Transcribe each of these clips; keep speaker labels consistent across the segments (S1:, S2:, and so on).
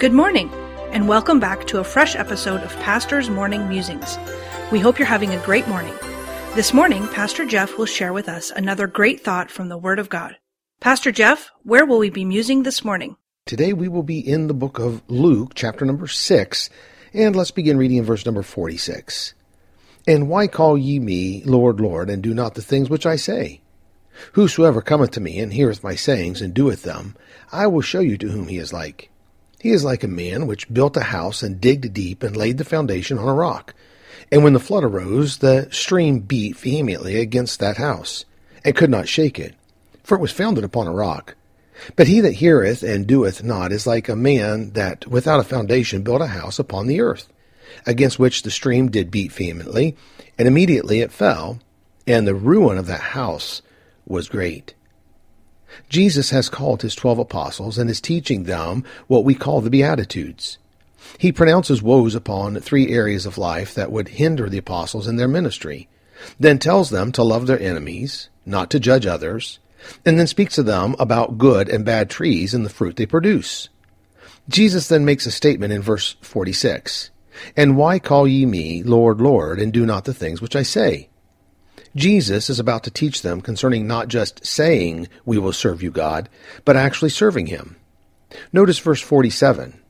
S1: Good morning, and welcome back to a fresh episode of Pastor's Morning Musings. We hope you're having a great morning. This morning, Pastor Jeff will share with us another great thought from the Word of God. Pastor Jeff, where will we be musing this morning?
S2: Today we will be in the book of Luke, chapter number 6, and let's begin reading in verse number 46. And why call ye me Lord, Lord, and do not the things which I say? Whosoever cometh to me and heareth my sayings and doeth them, I will show you to whom he is like. He is like a man which built a house and digged deep and laid the foundation on a rock. And when the flood arose, the stream beat vehemently against that house, and could not shake it, for it was founded upon a rock. But he that heareth and doeth not is like a man that without a foundation built a house upon the earth, against which the stream did beat vehemently, and immediately it fell, and the ruin of that house was great. Jesus has called his twelve apostles and is teaching them what we call the Beatitudes. He pronounces woes upon three areas of life that would hinder the apostles in their ministry, then tells them to love their enemies, not to judge others, and then speaks to them about good and bad trees and the fruit they produce. Jesus then makes a statement in verse 46 And why call ye me Lord, Lord, and do not the things which I say? Jesus is about to teach them concerning not just saying, We will serve you, God, but actually serving Him. Notice verse 47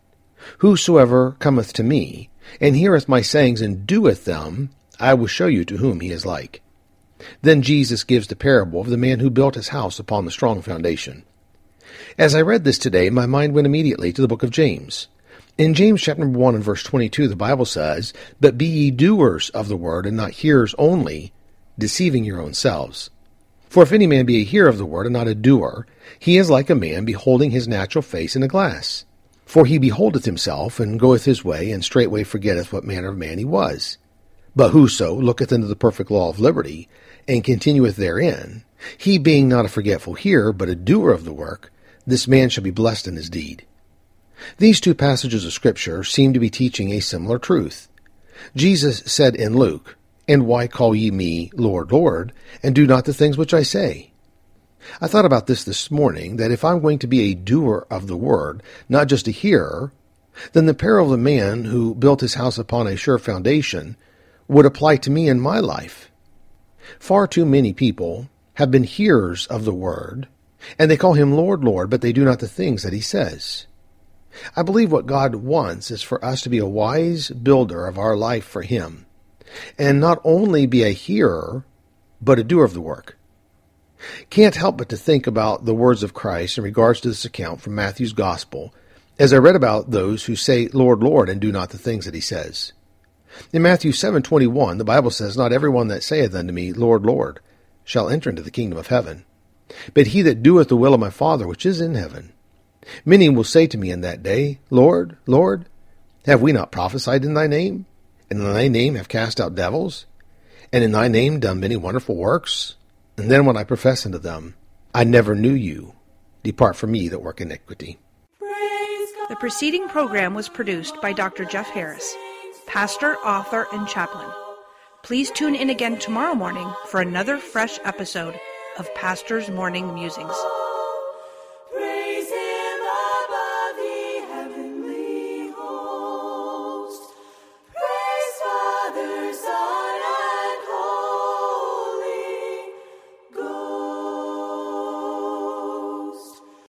S2: Whosoever cometh to me, and heareth my sayings, and doeth them, I will show you to whom he is like. Then Jesus gives the parable of the man who built his house upon the strong foundation. As I read this today, my mind went immediately to the book of James. In James chapter 1 and verse 22, the Bible says, But be ye doers of the word, and not hearers only, deceiving your own selves. For if any man be a hearer of the word and not a doer, he is like a man beholding his natural face in a glass. For he beholdeth himself, and goeth his way, and straightway forgetteth what manner of man he was. But whoso looketh into the perfect law of liberty, and continueth therein, he being not a forgetful hearer, but a doer of the work, this man shall be blessed in his deed. These two passages of Scripture seem to be teaching a similar truth. Jesus said in Luke, and why call ye me Lord, Lord, and do not the things which I say? I thought about this this morning, that if I'm going to be a doer of the word, not just a hearer, then the parable of the man who built his house upon a sure foundation would apply to me in my life. Far too many people have been hearers of the word, and they call him Lord, Lord, but they do not the things that he says. I believe what God wants is for us to be a wise builder of our life for him and not only be a hearer, but a doer of the work. Can't help but to think about the words of Christ in regards to this account from Matthew's Gospel as I read about those who say, Lord, Lord, and do not the things that he says. In Matthew 7:21, the Bible says, Not every one that saith unto me, Lord, Lord, shall enter into the kingdom of heaven, but he that doeth the will of my Father which is in heaven. Many will say to me in that day, Lord, Lord, have we not prophesied in thy name? And in thy name have cast out devils, and in thy name done many wonderful works? And then when I profess unto them, I never knew you. Depart from me that work iniquity.
S1: The preceding program was produced by Dr. Jeff Harris, pastor, author, and chaplain. Please tune in again tomorrow morning for another fresh episode of Pastor's Morning Musings.